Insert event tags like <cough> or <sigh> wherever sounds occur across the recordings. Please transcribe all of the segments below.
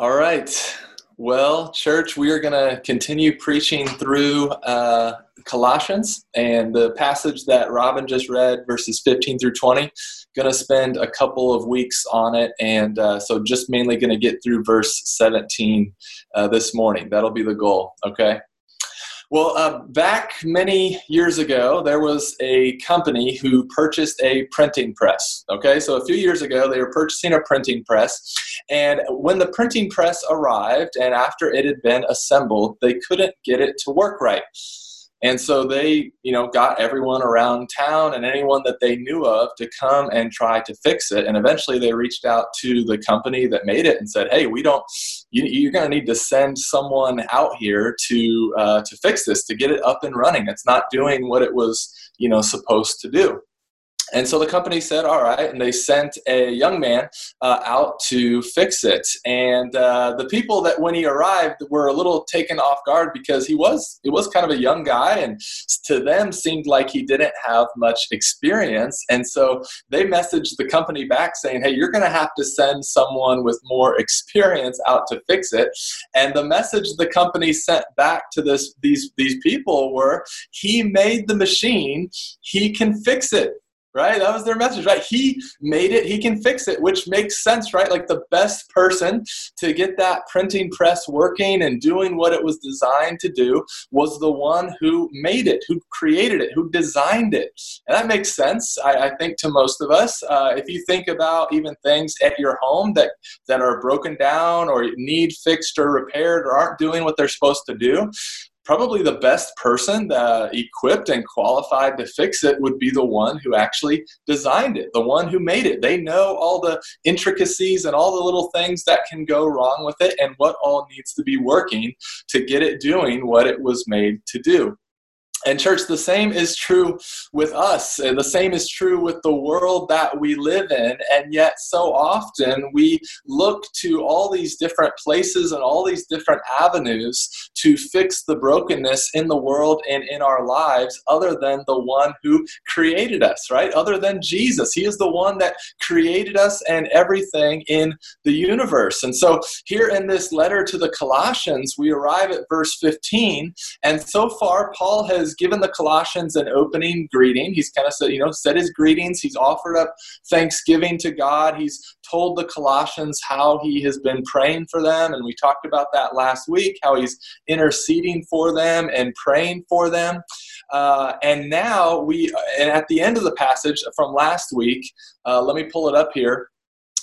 All right. Well, church, we are going to continue preaching through uh, Colossians and the passage that Robin just read, verses 15 through 20. Going to spend a couple of weeks on it, and uh, so just mainly going to get through verse 17 uh, this morning. That'll be the goal, okay? Well, uh, back many years ago, there was a company who purchased a printing press. Okay, so a few years ago, they were purchasing a printing press. And when the printing press arrived and after it had been assembled, they couldn't get it to work right. And so they, you know, got everyone around town and anyone that they knew of to come and try to fix it. And eventually they reached out to the company that made it and said, "Hey, we don't. You, are going to need to send someone out here to uh, to fix this to get it up and running. It's not doing what it was, you know, supposed to do." And so the company said, all right, and they sent a young man uh, out to fix it. And uh, the people that when he arrived were a little taken off guard because he was it was kind of a young guy, and to them seemed like he didn't have much experience. And so they messaged the company back saying, hey, you're going to have to send someone with more experience out to fix it. And the message the company sent back to this these these people were, he made the machine, he can fix it right? That was their message, right? He made it, he can fix it, which makes sense, right? Like the best person to get that printing press working and doing what it was designed to do was the one who made it, who created it, who designed it. And that makes sense, I, I think, to most of us. Uh, if you think about even things at your home that, that are broken down or need fixed or repaired or aren't doing what they're supposed to do, probably the best person uh, equipped and qualified to fix it would be the one who actually designed it, the one who made it. They know all the intricacies and all the little things that can go wrong with it and what all needs to be working to get it doing what it was made to do. And, church, the same is true with us. And The same is true with the world that we live in. And yet, so often we look to all these different places and all these different avenues to fix the brokenness in the world and in our lives, other than the one who created us, right? Other than Jesus. He is the one that created us and everything in the universe. And so, here in this letter to the Colossians, we arrive at verse 15. And so far, Paul has has given the Colossians an opening greeting. He's kind of said, you know, said his greetings. He's offered up thanksgiving to God. He's told the Colossians how he has been praying for them. And we talked about that last week, how he's interceding for them and praying for them. Uh, and now we, and at the end of the passage from last week, uh, let me pull it up here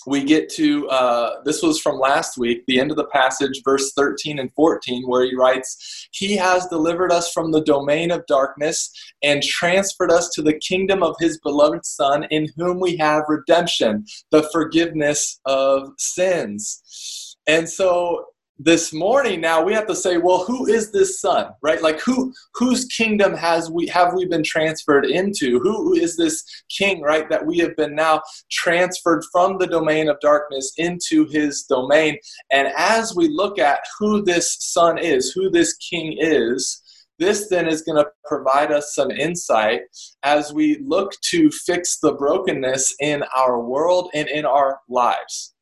we get to uh, this was from last week the end of the passage verse 13 and 14 where he writes he has delivered us from the domain of darkness and transferred us to the kingdom of his beloved son in whom we have redemption the forgiveness of sins. And so this morning now we have to say well who is this son right? Like who whose kingdom has we have we been transferred into? Who is this king right that we have been now transferred from the domain of darkness into his domain? And as we look at who this son is who this king is this then is going to provide us some insight as we look to fix the brokenness in our world and in our lives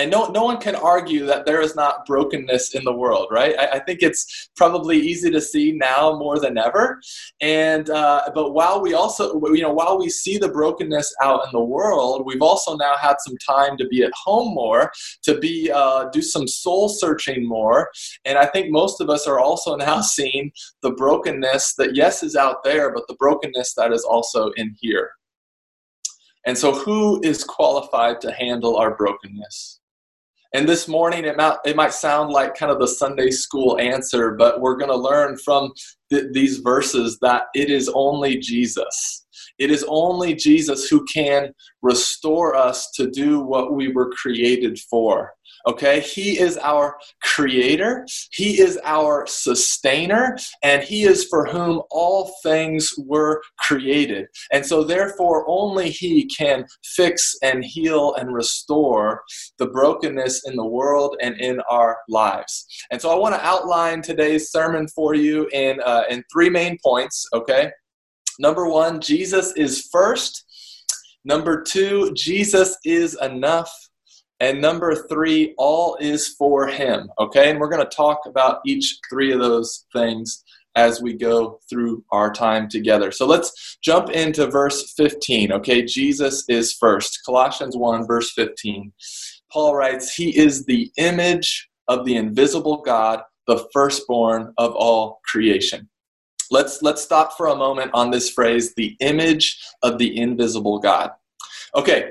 and no, no one can argue that there is not brokenness in the world, right? I, I think it's probably easy to see now more than ever. And uh, but while we also, you know, while we see the brokenness out in the world, we've also now had some time to be at home more, to be uh, do some soul searching more. And I think most of us are also <laughs> now seeing the brokenness that yes is out there, but the brokenness that is also in here. And so, who is qualified to handle our brokenness? And this morning, it might, it might sound like kind of the Sunday school answer, but we're going to learn from th- these verses that it is only Jesus. It is only Jesus who can restore us to do what we were created for. Okay, He is our creator, He is our sustainer, and He is for whom all things were created. And so, therefore, only He can fix and heal and restore the brokenness in the world and in our lives. And so, I want to outline today's sermon for you in, uh, in three main points. Okay, number one, Jesus is first. Number two, Jesus is enough. And number three, all is for him. Okay, and we're going to talk about each three of those things as we go through our time together. So let's jump into verse 15. Okay, Jesus is first. Colossians 1, verse 15. Paul writes, He is the image of the invisible God, the firstborn of all creation. Let's let's stop for a moment on this phrase, the image of the invisible God. Okay,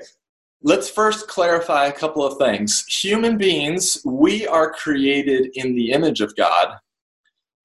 let's first clarify a couple of things. Human beings, we are created in the image of God.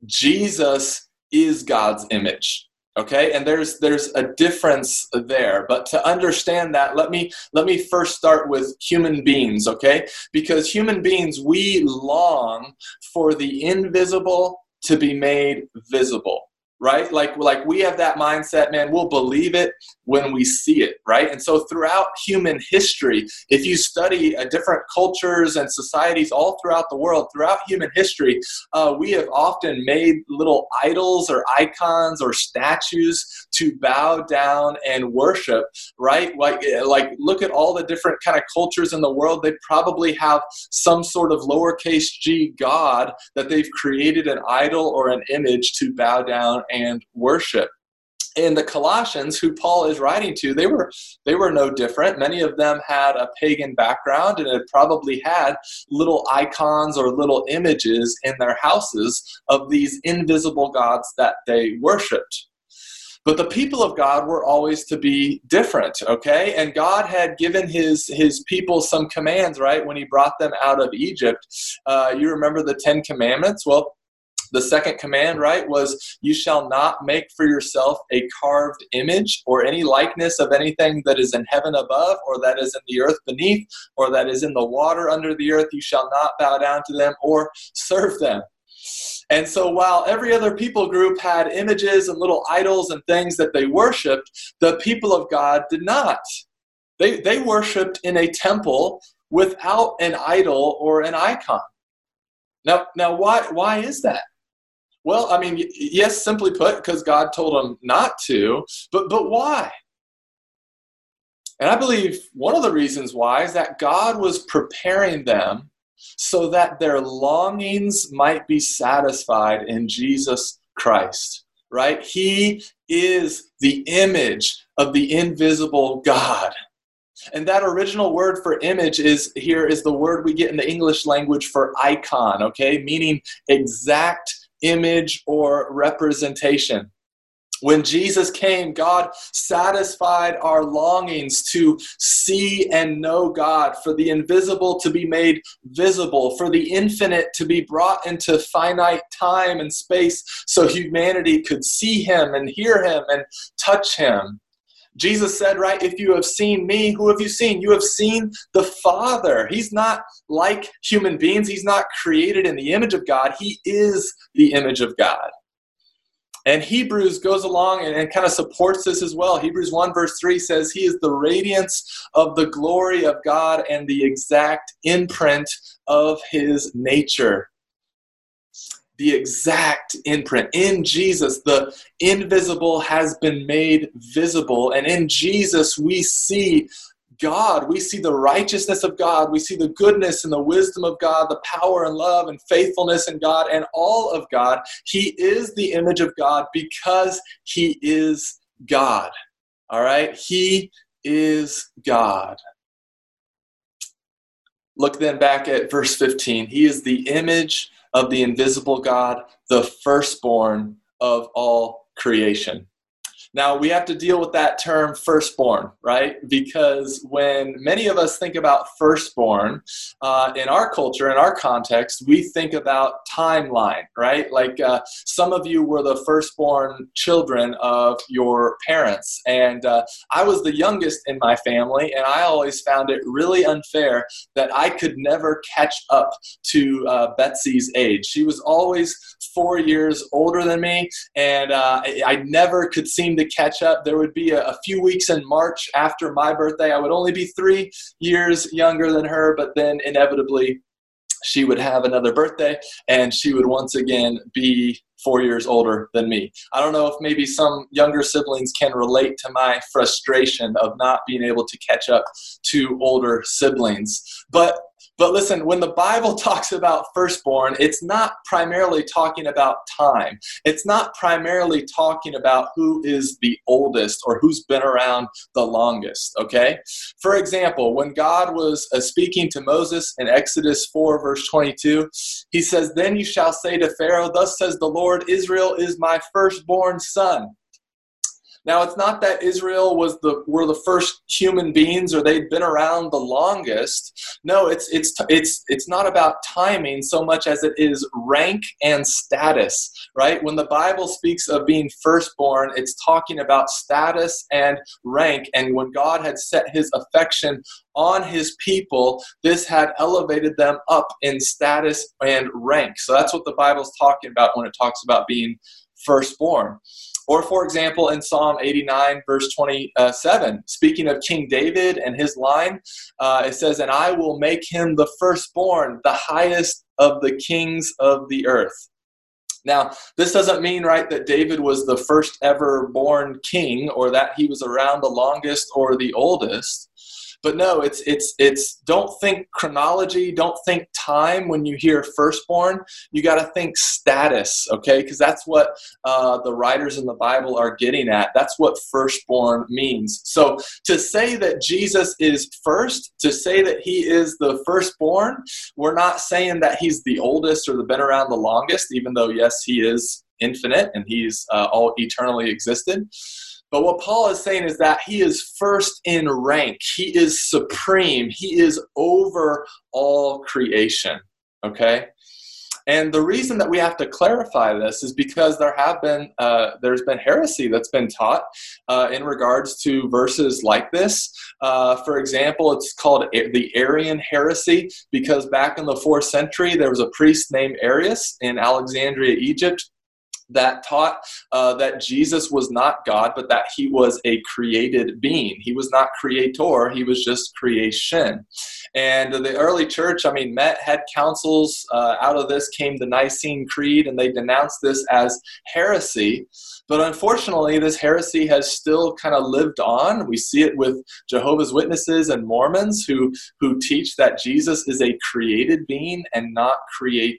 Jesus is God's image okay and there's there's a difference there but to understand that let me let me first start with human beings okay because human beings we long for the invisible to be made visible right like like we have that mindset man we'll believe it when we see it right? And so throughout human history if you study uh, different cultures and societies all throughout the world throughout human history uh, we have often made little idols or icons or statues to bow down and worship right? Like uh, like look at all the different kind of cultures in the world. They probably have some sort of lowercase g god that they've created an idol or an image to bow down and worship and the colossians who paul is writing to they were they were no different. Many of them had a pagan background and had probably had little icons or little images in their houses of these invisible gods that they worshiped but the people of god were always to be different okay? And god had given his his people some commands right when he brought them out of egypt. Uh, you remember the ten commandments? Well the second command, right, was you shall not make for yourself a carved image or any likeness of anything that is in heaven above, or that is in the earth beneath, or that is in the water under the earth. You shall not bow down to them or serve them. And so while every other people group had images and little idols and things that they worshiped, the people of God did not. They, they worshiped in a temple without an idol or an icon. Now, now why, why is that? Well, I mean, yes, simply put, because God told them not to, but but why? And I believe one of the reasons why is that God was preparing them so that their longings might be satisfied in Jesus Christ, right? He is the image of the invisible God. And that original word for image is here is the word we get in the English language for icon, okay? Meaning exact image or representation. When Jesus came, God satisfied our longings to see and know God, for the invisible to be made visible, for the infinite to be brought into finite time and space so humanity could see Him and hear Him and touch Him. Jesus said, right, if you have seen me, who have you seen? You have seen the Father. He's not like human beings, He's not created in the image of God. He is the image of God. And Hebrews goes along and, and, kind of supports this as well. Hebrews 1, verse 3 says, He is the radiance of the glory of God and the exact imprint of His nature the exact imprint. In Jesus, the invisible has been made visible. And in Jesus, we see God. We see the righteousness of God. We see the goodness and the wisdom of God, the power and love and faithfulness in God, and all of God. He is the image of God because He is God. All right? He is God. Look then back at verse 15. He is the image of the invisible God, the firstborn of all creation. Now, we have to deal with that term firstborn, right? Because when many of us think about firstborn uh, in our culture, in our context, we think about timeline, right? Like uh, some of you were the firstborn children of your parents. And uh, I was the youngest in my family, and I always found it really unfair that I could never catch up to uh, Betsy's age. She was always four years older than me, and uh, I, I never could seem to to catch up. There would be a, a, few weeks in March after my birthday. I would only be three years younger than her, but then inevitably she would have another birthday and she would once again be four years older than me. I don't know if maybe some younger siblings can relate to my frustration of not being able to catch up to older siblings. But but listen, when the Bible <laughs> talks about firstborn, it's not primarily talking about time. It's not primarily talking about who is the oldest or who's been around the longest, okay? For example, when God was uh, speaking to Moses in Exodus 4, verse 22, he says, Then you shall say to Pharaoh, Thus says the Lord, Israel is my firstborn son. Now, it's not that Israel was the were the first human beings or they'd been around the longest. No, it's it's it's it's not about timing so much as it is rank and status, right? When the Bible speaks of being firstborn, it's talking about status and rank. And when God had set his affection on his people, this had elevated them up in status and rank. So that's what the Bible's talking about when it talks about being firstborn. Or, for example, in Psalm 89, verse 27, speaking of King David and his line, uh, it says, And I will make him the firstborn, the highest of the kings of the earth. Now, this doesn't mean, right, that David was the first ever born king or that he was around the longest or the oldest but no it's it's it's don't think chronology don't think time when you hear firstborn. You got to think status okay? Because that's what uh, the writers in the bible are getting at. That's what firstborn means. So to say that jesus is first to say that he is the firstborn we're not saying that he's the oldest or the been around the longest even though yes he is infinite and he's uh, all eternally existed but what Paul is saying is that he is first in rank, he is supreme, he is over all creation. Okay? And the reason that we have to clarify this is because there have been uh, there's been heresy that's been taught uh, in regards to verses like this. Uh, for example, it's called the Arian heresy because back in the fourth century there was a priest named Arius in Alexandria, Egypt, that taught uh, that Jesus was not God, but that he was a created being. He was not creator, he was just creation. And the early church, I mean, met, had councils. Uh, out of this came the Nicene Creed, and they denounced this as heresy. But unfortunately, this heresy has still kind of lived on. We see it with Jehovah's Witnesses and Mormons who, who teach that Jesus is a created being and not creator.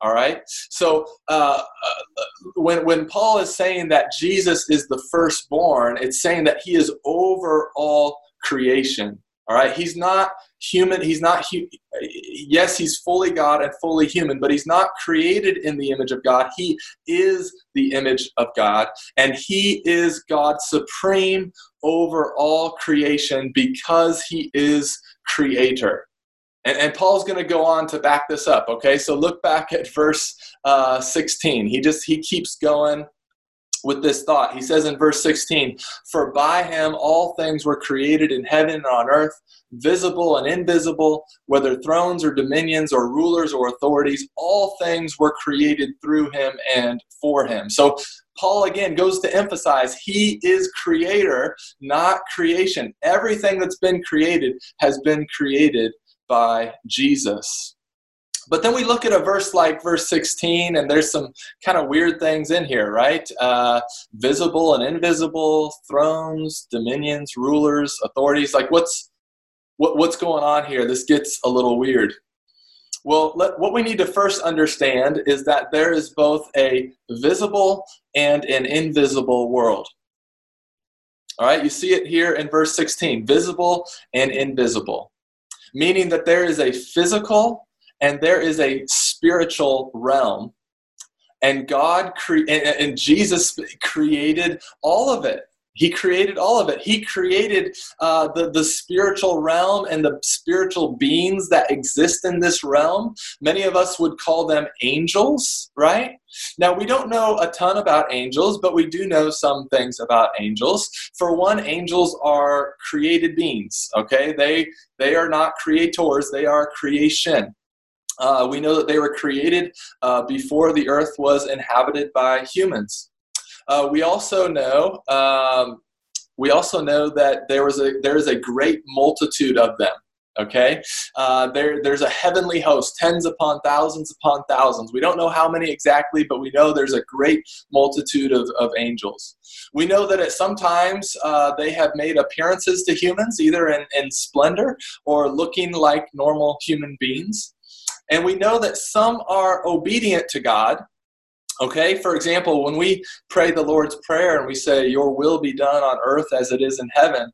All right. So uh, uh, when when Paul is saying that Jesus is the firstborn, it's saying that he is over all creation. All right. He's not human. He's not. Hu- yes, he's fully God and fully human, but he's not created in the image of God. He is the image of God, and he is God supreme over all creation because he is creator. And, and Paul's going to go on to back this up. Okay, so look back at verse uh, 16. He just he keeps going with this thought. He says in verse 16, For by him all things were created in heaven and on earth, visible and invisible, whether thrones or dominions or rulers or authorities, all things were created through him and for him. So Paul again goes to emphasize he is creator, not creation. Everything that's been created has been created by Jesus. But then we look at a verse like verse 16, and there's some kind of weird things in here, right? Uh, visible and invisible, thrones, dominions, rulers, authorities. Like, what's what, what's going on here? This gets a little weird. Well, let, what we need to first understand is that there is both a visible and an invisible world. All right, you see it here in verse 16 visible and invisible meaning that there is a physical and there is a spiritual realm. And God cre- and, and Jesus created all of it. He created all of it. He created uh, the, the spiritual realm and the spiritual beings that exist in this realm. Many of us would call them angels, right? Now, we don't know a ton about angels, but we do know some things about angels. For one, angels are created beings, okay? They, they are not creators, they are creation. Uh, we know that they were created uh, before the earth was inhabited by humans. Uh, we also know um, we also know that there was a there is a great multitude of them. okay uh, there, there's a heavenly host tens upon thousands upon thousands we don't know how many exactly but we know there's a great multitude of, of angels we know that at sometimes uh, they have made appearances to humans either in, in splendor or looking like normal human beings and we know that some are obedient to god Okay, for example, when we pray the Lord's Prayer and we say, Your will be done on earth as it is in heaven,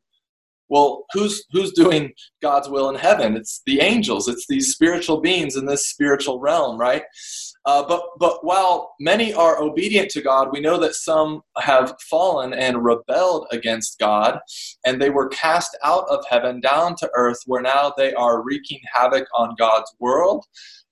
well, who's who's doing God's will in heaven? It's the angels. It's these spiritual beings in this spiritual realm, right? Uh, but but while many are obedient to God, we know that some have fallen and rebelled against God, and they were cast out of heaven down to earth, where now they are wreaking havoc on God's world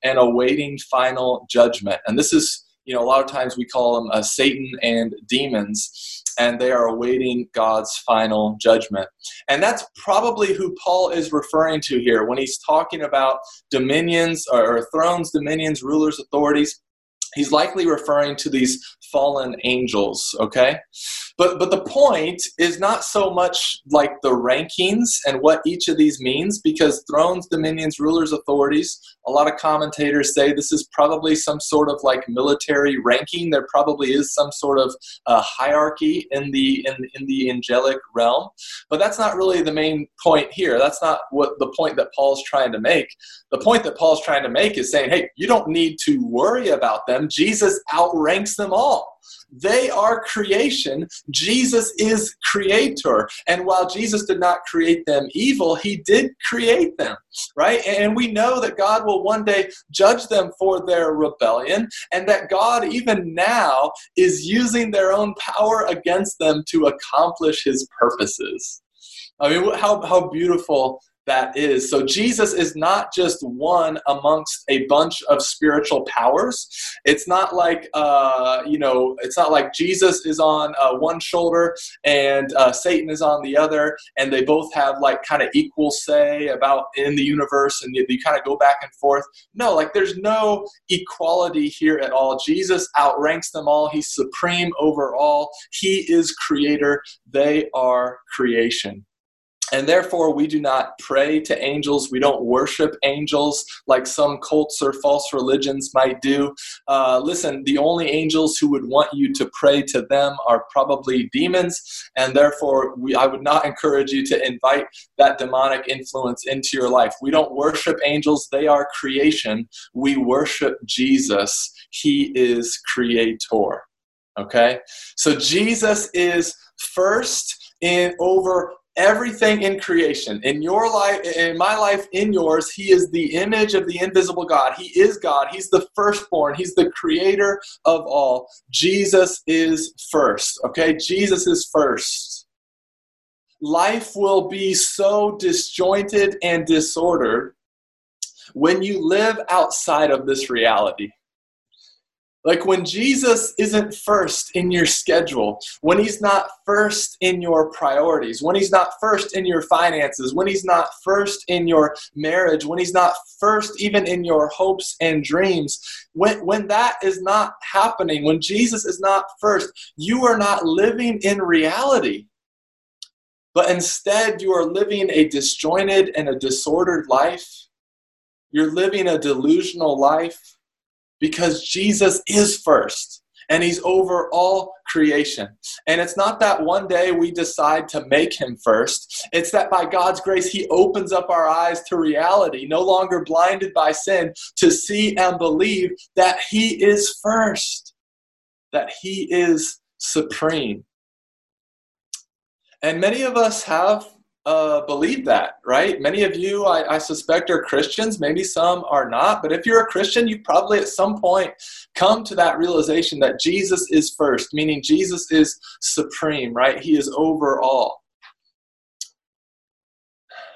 and awaiting final judgment. And this is you know, a lot of times we call them uh, Satan and demons, and they are awaiting God's final judgment. And that's probably who Paul is referring to here when he's talking about dominions or, thrones, dominions, rulers, authorities. He's likely referring to these fallen angels, okay? But but the point is not so much like the rankings and what each of these means because thrones, dominions, rulers, authorities, a lot of commentators say this is probably some sort of like military ranking. There probably is some sort of uh, hierarchy in the in, in the angelic realm. But that's not really the main point here. That's not what the point that Paul's trying to make. The point that Paul's trying to make is saying, hey, you don't need to worry about them. Jesus outranks them all. They are creation. Jesus is creator. And while Jesus did not create them evil, he did create them, right? And we know that God will one day judge them for their rebellion, and that God, even now, is using their own power against them to accomplish his purposes. I mean, how, how beautiful that is. So Jesus is not just one amongst a bunch of spiritual powers. It's not like uh, you know, it's not like Jesus is on uh, one shoulder and uh, Satan is on the other, and they both have like kind of equal say about in the universe, and you, you kind of go back and forth. No, like there's no equality here at all. Jesus outranks them all. He's supreme over all. He is creator. They are creation. And therefore, we do not pray to angels. We don't worship angels like some cults or false religions might do. Uh, listen, the only angels who would want you to pray to them are probably demons. And therefore, we, I would not encourage you to invite that demonic influence into your life. We don't worship angels, they are creation. We worship Jesus, He is creator. Okay? So Jesus is first in over everything in creation in your life in my life in yours he is the image of the invisible god. He is god. He's the firstborn. He's the creator of all. Jesus is first okay? Jesus is first. Life will be so disjointed and disordered when you live outside of this reality like when Jesus isn't first in your schedule, when he's not first in your priorities, when he's not first in your finances, when he's not first in your marriage, when he's not first even in your hopes and dreams, when, when that is not happening, when Jesus is not first, you are not living in reality. But instead, you are living a disjointed and a disordered life. You're living a delusional life because Jesus is first and he's over all creation. And it's not that one day we decide to make him first. It's that by God's grace, he opens up our eyes to reality, no longer blinded by sin, to see and believe that he is first, that he is supreme. And many of us have uh, believe that, right? Many of you, I, I, suspect, are Christians. Maybe some are not. But if you're a Christian, you've probably at some point come to that realization that Jesus is first, meaning Jesus is supreme, right? He is over all.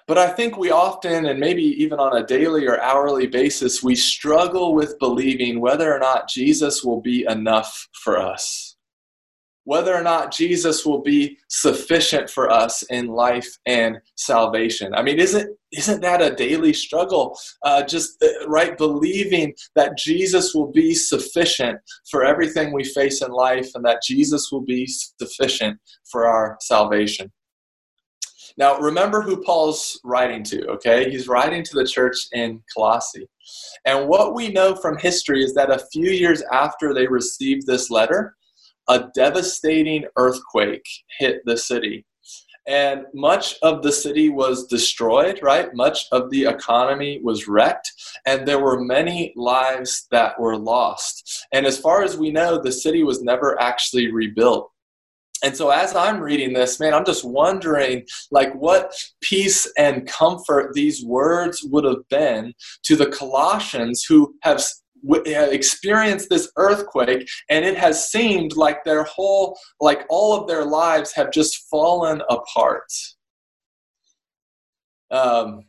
But I think we often, and maybe even on a daily or hourly basis, we struggle with believing whether or not Jesus will be enough for us whether or not Jesus will be sufficient for us in life and salvation. I mean, isn't isn't that a daily struggle? Uh, just uh, right, believing that Jesus will be sufficient for everything we face in life, and that Jesus will be sufficient for our salvation. Now, remember who Paul's writing to, okay? He's writing to the church in Colossae. And what we know from history is that a few years after they received this letter, a devastating earthquake hit the city. And much of the city was destroyed, right? Much of the economy was wrecked, and there were many lives that were lost. And as far as we know, the city was never actually rebuilt. And so as I'm reading this, man, I'm just wondering like what peace and comfort these words would have been to the Colossians who have experienced this earthquake and it has seemed like their whole like all of their lives have just fallen apart. Um,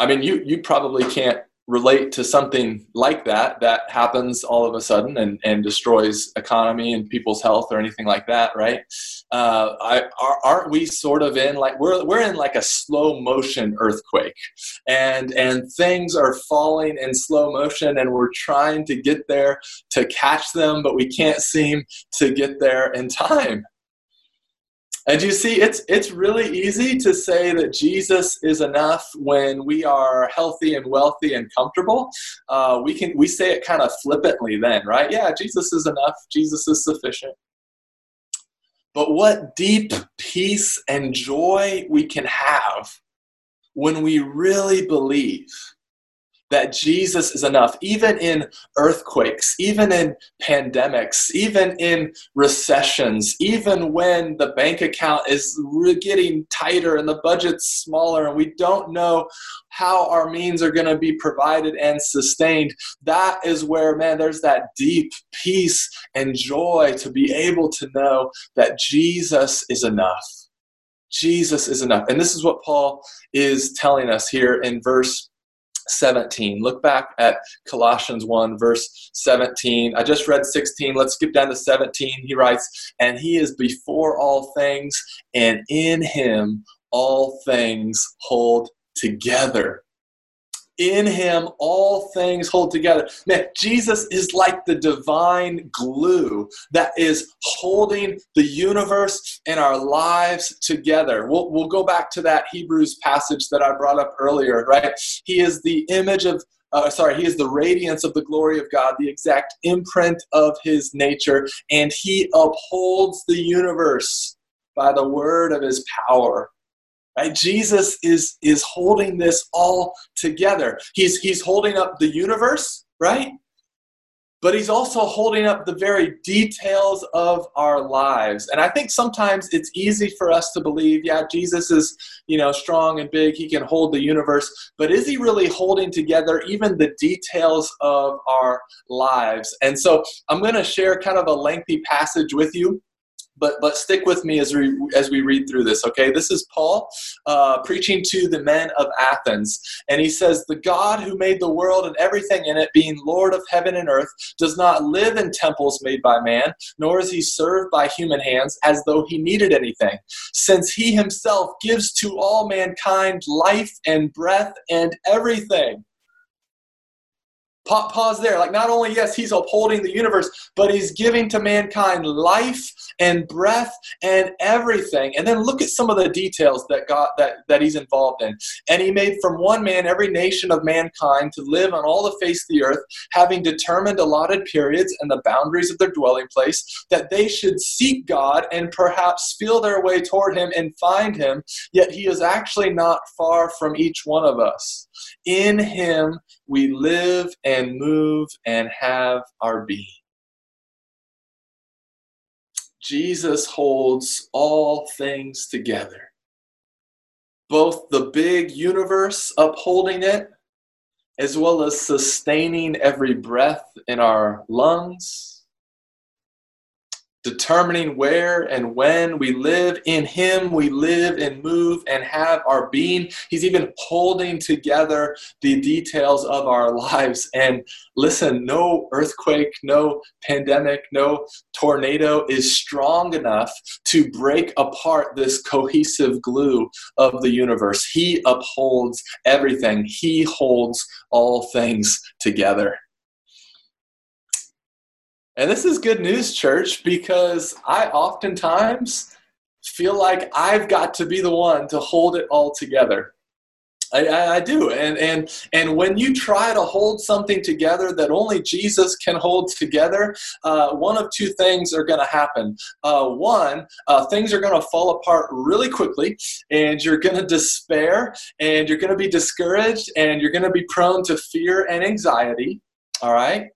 i mean you you probably can't relate to something like that that happens all of a sudden and, and destroys economy and people's health or anything like that right? Uh, I, aren't we sort of in like we're, we're in like a slow motion earthquake. And and things are falling in slow motion and we're trying to get there to catch them but we can't seem to get there in time and you see, it's it's really easy to say that Jesus is enough when we are healthy and wealthy and comfortable. Uh, we can we say it kind of flippantly then, right? Yeah, Jesus is enough. Jesus is sufficient. But what deep peace and joy we can have when we really believe that Jesus is enough, even in earthquakes, even in pandemics, even in recessions, even when the bank account is getting tighter and the budget's smaller and we don't know how our means are going to be provided and sustained. That is where, man, there's that deep peace and joy to be able to know that Jesus is enough. Jesus is enough. And this is what Paul is telling us here in verse 17. Look back at Colossians 1, verse 17. I just read 16. Let's skip down to 17. He writes, And he is before all things, and in him all things hold together in him all things hold together. Man, Jesus is like the divine glue that is holding the universe and our lives together. We'll, we'll go back to that Hebrews passage that I brought up earlier, right? He is the image of uh, sorry, he is the radiance of the glory of God, the exact imprint of his nature, and he upholds the universe by the word of his power. Right? Jesus is, is holding this all together. He's, he's holding up the universe, right? But he's also holding up the very details of our lives. And I think sometimes it's easy for us to believe, yeah, Jesus is, you know, strong and big, he can hold the universe, but is he really holding together even the details of our lives? And so I'm going to share kind of a lengthy passage with you but but stick with me as we as we read through this okay? This is paul uh, preaching to the men of athens. And he says the god who made the world and everything in it being lord of heaven and earth does not live in temples made by man nor is he served by human hands as though he needed anything since he himself gives to all mankind life and breath and everything pause there. Like, not only, yes, he's upholding the universe, but he's giving to mankind life and breath and everything. And then look at some of the details that God that, that he's involved in. And he made from one man every nation of mankind to live on all the face of the earth, having determined allotted periods and the boundaries of their dwelling place, that they should seek God and perhaps feel their way toward him and find him. Yet he is actually not far from each one of us. In him we live and move and have our being. Jesus holds all things together. Both the big universe upholding it, as well as sustaining every breath in our lungs determining where and when we live. In him we live and move and have our being. He's even holding together the details of our <laughs> lives. And listen no earthquake no pandemic no tornado is strong enough to break apart this cohesive glue of the universe. He upholds everything. He holds all things together and this is good news, church, because I oftentimes feel like I've got to be the one to hold it all together. I, I, do, and and and when you try to hold something together that only Jesus can hold together, uh, one of two things are going to happen. Uh, one, uh, things are going to fall apart really quickly, and you're going to despair, and you're going to be discouraged, and you're going to be prone to fear and anxiety. All right,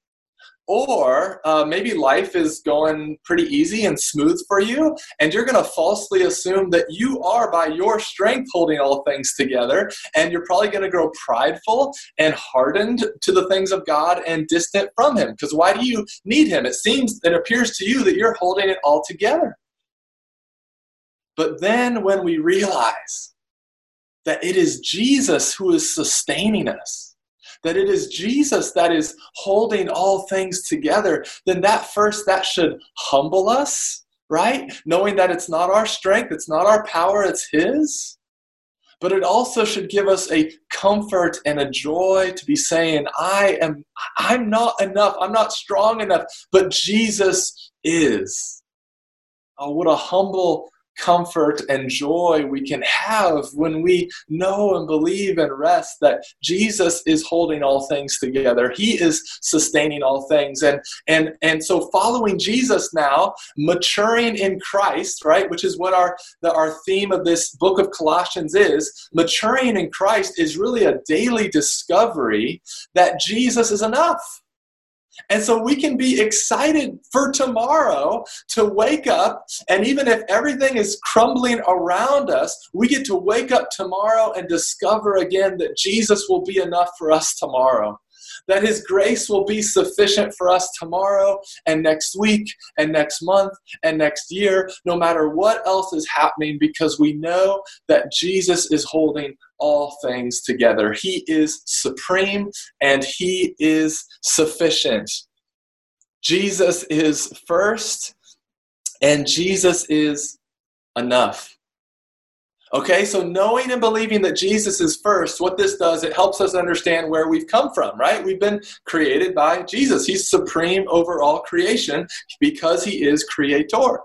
or uh, maybe life is going pretty easy and smooth for you, and you're going to falsely assume that you are, by your strength, holding all things together. And you're probably going to grow prideful and hardened to the things of God and distant from Him. Because why do you need Him? It seems, it appears to you that you're holding it all together. But then when we realize that it is Jesus who is sustaining us, that it is Jesus that is holding all things together, then that first, that should humble us, right? Knowing that it's not our strength, it's not our power, it's His. But it also should give us a comfort and a joy to be saying, I am, I'm not enough, I'm not strong enough, but Jesus is. Oh, what a humble comfort and joy we can have when we know and believe and rest that Jesus is holding all things together. He is sustaining all things. And and and so following Jesus now, maturing in Christ, right, which is what our the, our theme of this book of Colossians is, maturing in Christ is really a daily discovery that Jesus is enough and so we can be excited for tomorrow to wake up, and even if everything is crumbling around us, we get to wake up tomorrow and discover again that Jesus will be enough for us tomorrow that His grace will be sufficient for us tomorrow and next week and next month and next year, no matter what else is happening, because we know that Jesus is holding all things together. He is supreme and He is sufficient. Jesus is first, and Jesus is enough. Okay, so knowing and believing that Jesus is first, what this does, it helps us understand where we've come from, right? We've been created by Jesus. He's supreme over all creation because he is creator.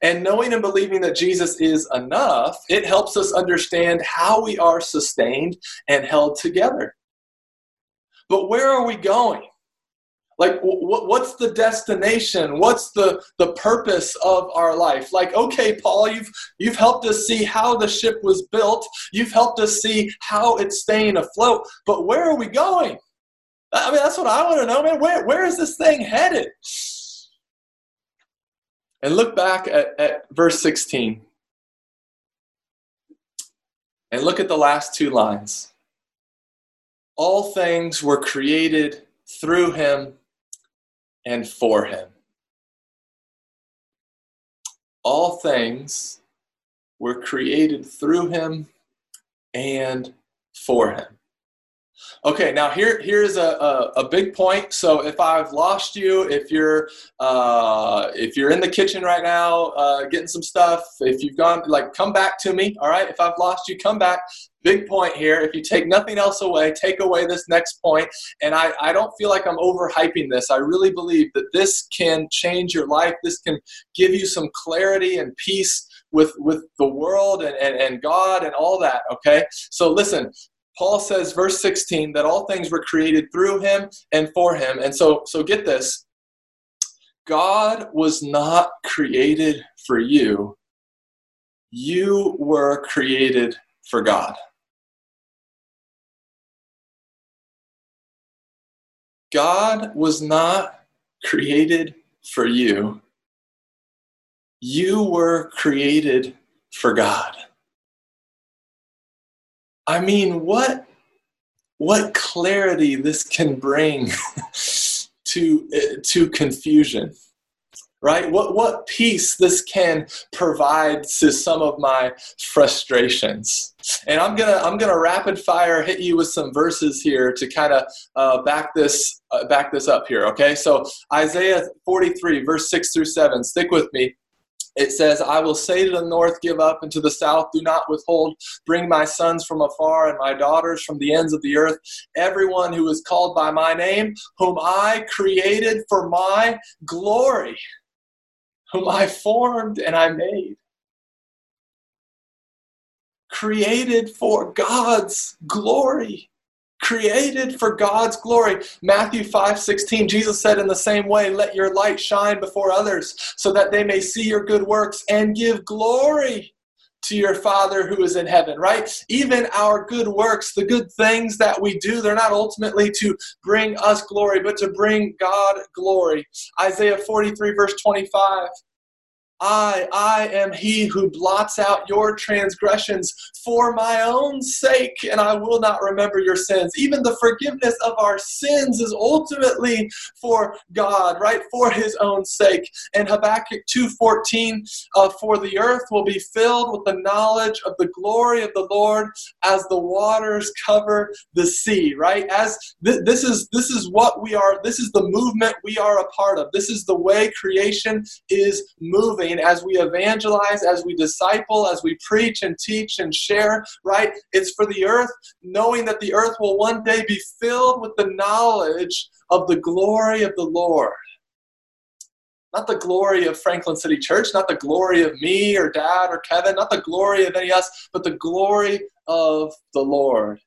And knowing and believing that Jesus is enough, it helps us understand how we are sustained and held together. But where are we going? Like what's the destination? What's the the purpose of our life? Like okay paul you've you've helped us see how the ship was built. You've helped us see how it's staying afloat. But where are we going? I mean that's what i want to know man. Where where is this thing headed? And look back at, at verse 16 and look at the last two lines. All things were created through him and for him. All things were created through him and for him. Okay, now here here's a, a, a, big point. So if I've lost you, if you're uh, if you're in the kitchen right now uh, getting some stuff, if you've gone like come back to me. All right, if I've lost you, come back big point here. If you take nothing else away, take away this next point. And I, I don't feel like I'm overhyping this. I really believe that this can change your life. This can give you some clarity and peace with, with the world and, and, and God and all that. Okay? So listen, Paul says, verse 16, that all things were created through him and for him. And so, so get this God was not created for you, you were created for God. God was not created for you. You were created for God. I mean, what what clarity this can bring <laughs> to to confusion right? What what peace this can provide to some of my frustrations. And i'm gonna i'm gonna rapid fire hit you with some verses here to kind of uh, back this uh, back this up here okay? So isaiah 43 verse 6 through 7 stick with me it says, I will say to the north, give up, and to the south, do not withhold. Bring my sons from afar and my daughters from the ends of the earth. Everyone who is called by my name, whom I created for my glory, whom I formed and I made. Created for God's glory. Created for God's glory. Matthew 5 16, Jesus said in the same way, Let your light shine before others so that they may see your good works and give glory to your Father who is in heaven, right? Even our good works, the good things that we do, they're not ultimately to bring us glory, but to bring God glory. Isaiah 43, verse 25. I, I am he who blots out your transgressions for my own sake, and I will not remember your sins. Even the forgiveness of our sins is ultimately for God, right? For his own sake. And Habakkuk 2.14, uh, for the earth will be filled with the knowledge of the glory of the Lord as the waters cover the sea, right? As th- this is this is what we are, this is the movement we are a part of. This is the way creation is moving as we evangelize, as we disciple, as we preach and teach and share, right? It's for the earth, knowing that the earth will one day be filled with the knowledge of the glory of the Lord. Not the glory of Franklin City Church, not the glory of me or dad or Kevin, not the glory of any of us, but the glory of the Lord.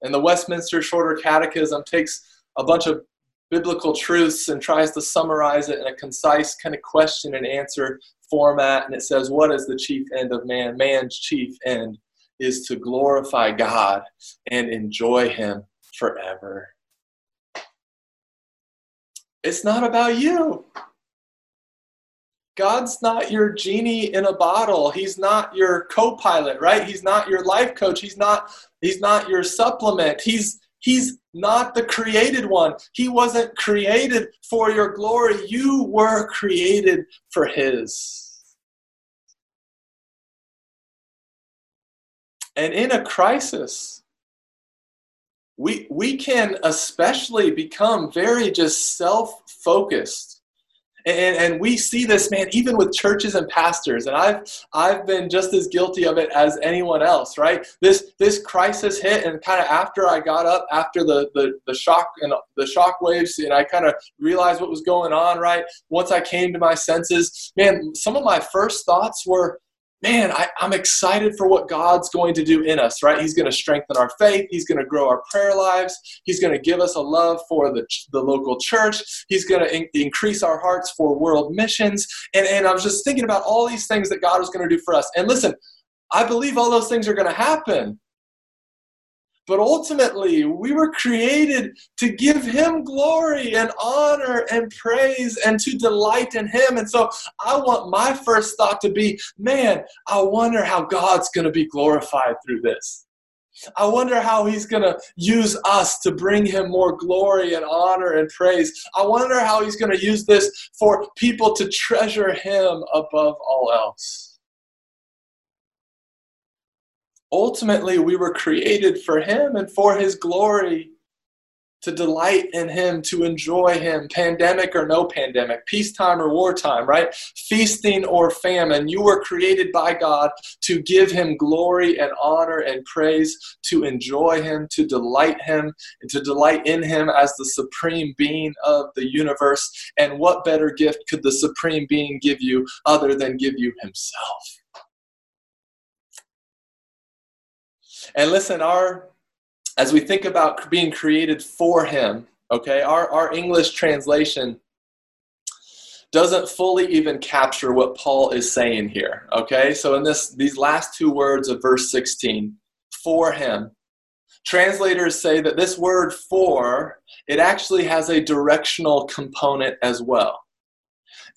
And the Westminster Shorter Catechism takes a bunch of biblical truths and tries to summarize it in a concise kind of question and answer format. And it says, What is the chief end of man? Man's chief end is to glorify God and enjoy Him forever. It's not about you. God's not your genie in a bottle. He's not your co-pilot, right? He's not your life coach. He's not he's not your supplement. He's He's not the created one. He wasn't created for your glory. You were created for His. And in a crisis, we, we can especially become very just self focused and, and we see this, man, even with churches and pastors. And I've I've been just as guilty of it as anyone else, right? This this crisis hit, and kind of after I got up, after the the, the shock and the shock waves, and I kind of realized what was going on, right? Once I came to my senses, man, some of my first thoughts were, man, I, am excited for what God's going to do in us, right? He's going to strengthen our faith. He's going to grow our prayer lives. He's going to give us a love for the, the local church. He's going to in, increase our hearts for world missions. And, and I was just thinking about all these things that God was going to do for us. And listen, I believe all those things are going to happen. But ultimately, we were created to give Him glory and honor and praise and to delight in Him. And so I want my first thought to be man, I wonder how God's going to be glorified through this. I wonder how he's going to use us to bring him more glory and honor and praise. I wonder how he's going to use this for people to treasure him above all else. Ultimately, we were created for Him and for His glory, to delight in Him, to enjoy Him, pandemic or no pandemic, peacetime or wartime, right? Feasting or famine. You were created by God to give Him glory and honor and praise, to enjoy Him, to delight Him, and to delight in Him as the supreme being of the universe. And what better gift could the supreme being give you other than give you Himself? And listen, our as we think about being created for him, okay, our, our English translation doesn't fully even capture what Paul is saying here. Okay, so in this these last two words of verse 16, for him, translators say that this word for it actually has a directional component as well.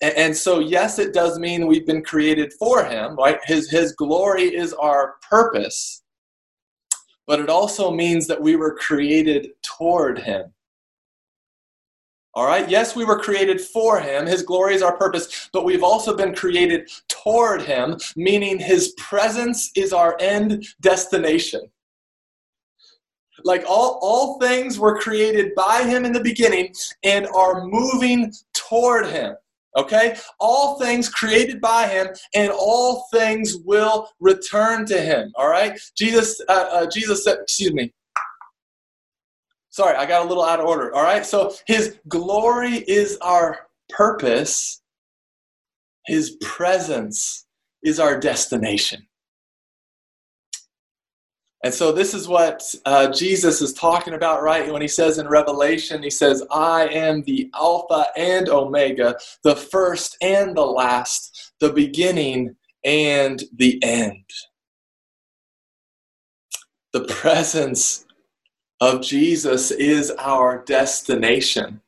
And, and so, yes, it does mean we've been created for him, right? His his glory is our purpose but it also means that we were created toward Him. All right, yes, we were created for Him. His glory is our purpose, but we've also been created toward Him, meaning His presence is our end destination. Like all, all things were created by Him in the beginning and are moving toward Him. Okay? All things created by him and all things will return to him. All right? Jesus uh, uh, Jesus said, excuse me. Sorry, I got a little out of order. All right? So his glory is our purpose. His presence is our destination. And so, this is what uh, Jesus is talking about, right? When he says in Revelation, he says, I am the Alpha and Omega, the first and the last, the beginning and the end. The presence of Jesus is our destination.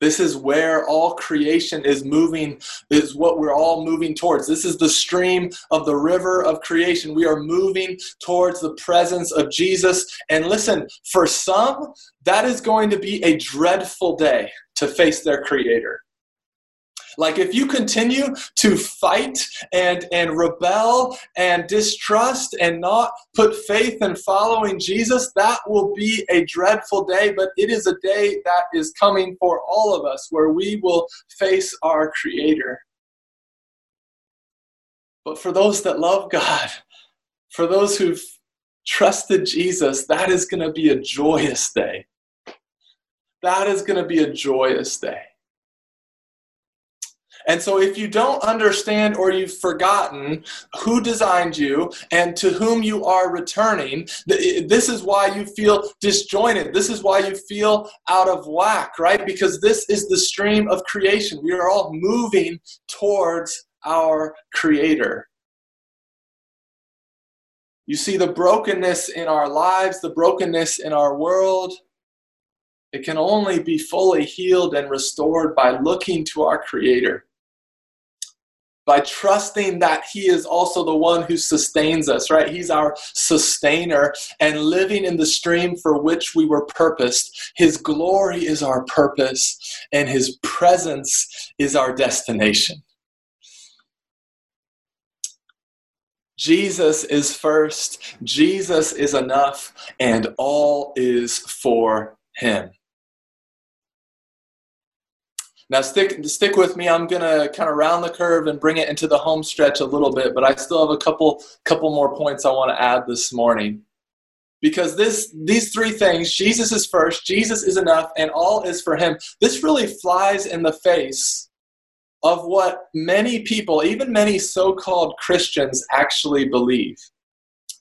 This is where all creation is moving, is what we're all moving towards. This is the stream of the river of creation. We are moving towards the presence of Jesus. And listen, for some, that is going to be a dreadful day to face their Creator. Like if you continue to fight and, and rebel and distrust and not put faith in following Jesus, that will be a dreadful day, but it is a day that is coming for all of us where we will face our Creator. But for those that love God, for those who've trusted Jesus, that is going to be a joyous day. That is going to be a joyous day. And so, if you don't understand or you've forgotten who designed you and to whom you are returning, this is why you feel disjointed. This is why you feel out of whack, right? Because this is the stream of creation. We are all moving towards our Creator. You see the brokenness in our lives, the brokenness in our world. It can only be fully healed and restored by looking to our Creator by trusting that He is also the one who sustains us, right? He's our sustainer and living in the stream for which we were purposed. His glory is our purpose, and His presence is our destination. Jesus is first, Jesus is enough, and all is for Him. Now stick stick with me. I'm gonna kind of round the curve and bring it into the home stretch a little bit, but I still have a couple couple more points I want to add this morning. Because this these three things, Jesus is first, Jesus is enough, and all is for him. This really flies in the face of what many people, even many so-called Christians, actually believe.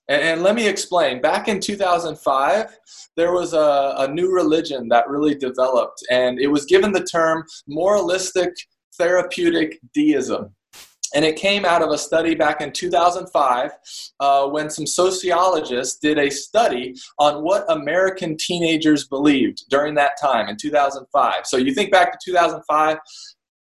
And, and let me explain. Back in 2005, there was a, a new religion that really developed, and it was given the term moralistic therapeutic deism. And it came out of a study back in 2005 uh, when some sociologists did a study on what American teenagers believed during that time in 2005. So you think back to 2005,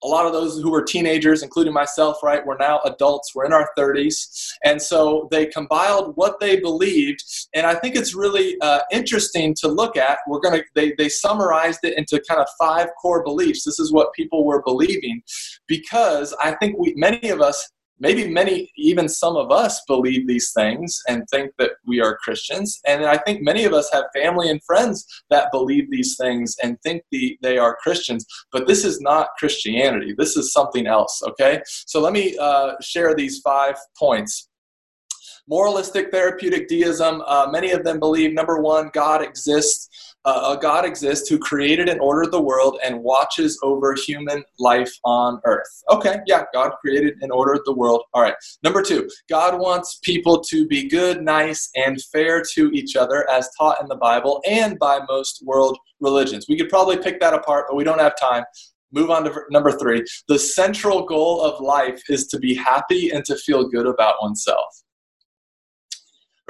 a lot of those who were teenagers, including myself, right, we're now adults, we're in our 30s. And so they compiled what they believed. And I think it's really uh, interesting to look at. We're going to, they, they summarized it into kind of five core beliefs. This is what people were believing because I think we, many of us maybe many, even some of us, believe these things and think that we are Christians. And I think many of us have family and friends that believe these things and think the, they are Christians. But this is not Christianity. This is something else, okay? So let me uh, share these five points. Moralistic therapeutic deism, uh, many of them believe number one, God exists uh, a God exists who created and ordered the world and watches over human life on earth. Okay, yeah, God created and ordered the world. All right. Number two, God wants people to be good, nice, and fair to each other as taught in the Bible and by most world religions. We could probably pick that apart, but we don't have time. Move on to number three. The central goal of life is to be happy and to feel good about oneself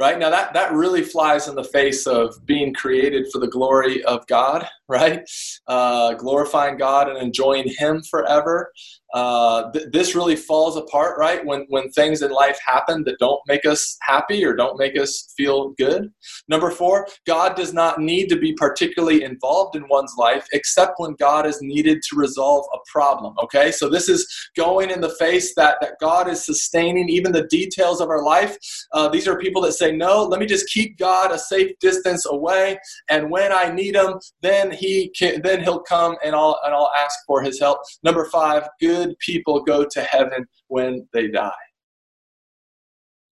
right? Now that that really flies in the face of being created for the glory of god right uh, glorifying god and enjoying him forever uh, th- this really falls apart, right? When when things in life happen that don't make us happy or don't make us feel good. Number four, God does not need to be particularly involved in one's life except when God is needed to resolve a problem. Okay, so this is going in the face that that God is sustaining even the details of our life. Uh, these are people that say, no, let me just keep God a safe distance away, and when I need Him, then He can, then He'll come and I'll and I'll ask for His help. Number five, good people go to heaven when they die.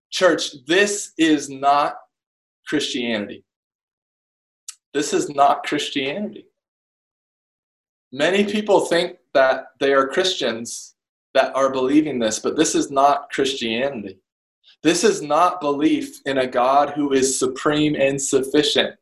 Church, this is not Christianity. This is not Christianity. Many people think that they are Christians that are believing this, but this is not Christianity. This is not belief in a God who is supreme and sufficient,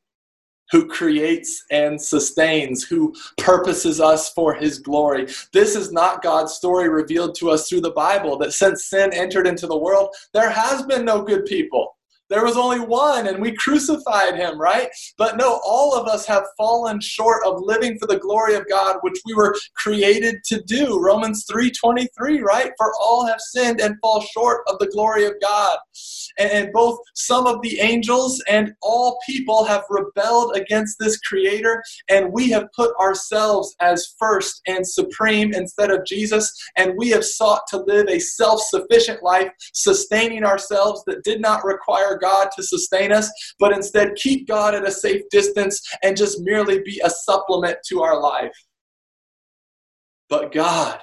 who creates and sustains, who purposes us for his glory. This is not God's story revealed to us through the Bible that since sin entered into the world, there has been no good people. There was only one, and we crucified him, right? But no, all of us have fallen short of living for the glory of God, which we were created to do. Romans 3:23, right? For all have sinned and fall short of the glory of God. And both some of the angels and all people have rebelled against this creator, and we have put ourselves as first and supreme instead of Jesus, and we have sought to live a self-sufficient life, sustaining ourselves that did not require God to sustain us, but instead keep God at a safe distance and just merely be a supplement to our life. But God,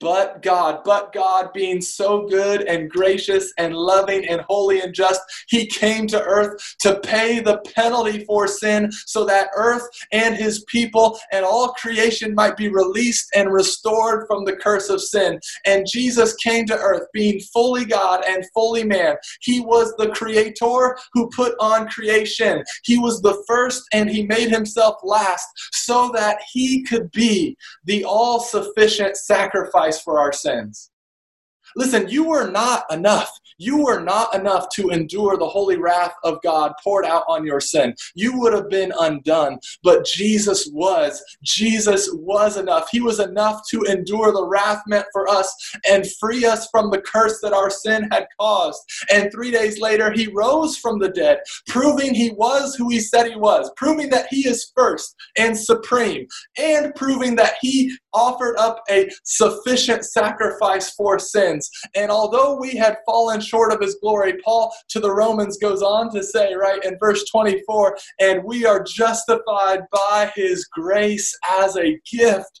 but God, but God being so good and gracious and loving and holy and just, He came to earth to pay the penalty for sin so that earth and His people and all creation might be released and restored from the curse of sin. And Jesus came to earth being fully God and fully man. He was the creator who put on creation. He was the first and He made Himself last so that He could be the all sufficient sacrifice sacrifice for our sins. Listen, you were not enough. You were not enough to endure the holy wrath of God poured out on your sin. You would have been undone, but Jesus was. Jesus was enough. He was enough to endure the wrath meant for us and free us from the curse that our sin had caused. And three days later, he rose from the dead, proving he was who he said he was, proving that he is first and supreme, and proving that he offered up a sufficient sacrifice for sins. And although we had fallen short of his glory, Paul to the Romans goes on to say, right in verse 24, and we are justified by his grace as a gift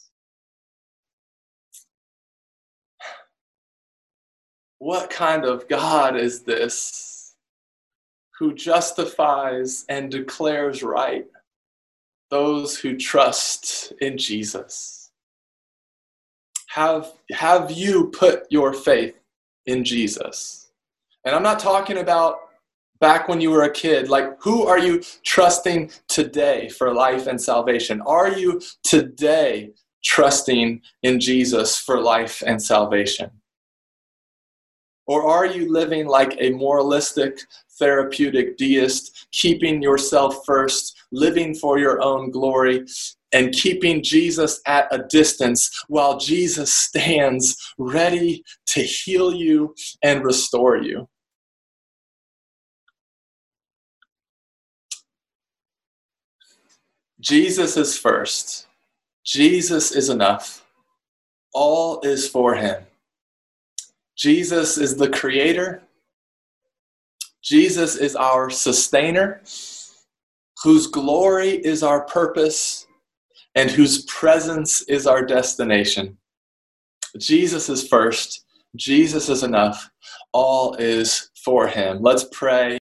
What kind of God is this who justifies and declares right those who trust in Jesus? Have, have you put your faith in Jesus? And I'm not talking about back when you were a kid. Like, who are you trusting today for life and salvation? Are you today trusting in Jesus for life and salvation? Or are you living like a moralistic, therapeutic deist, keeping yourself first, living for your own glory, and keeping Jesus at a distance while Jesus stands ready to heal you and restore you? Jesus is first. Jesus is enough. All is for him. Jesus is the creator. Jesus is our sustainer, whose glory is our purpose, and whose presence is our destination. Jesus is first. Jesus is enough. All is for him. Let's pray.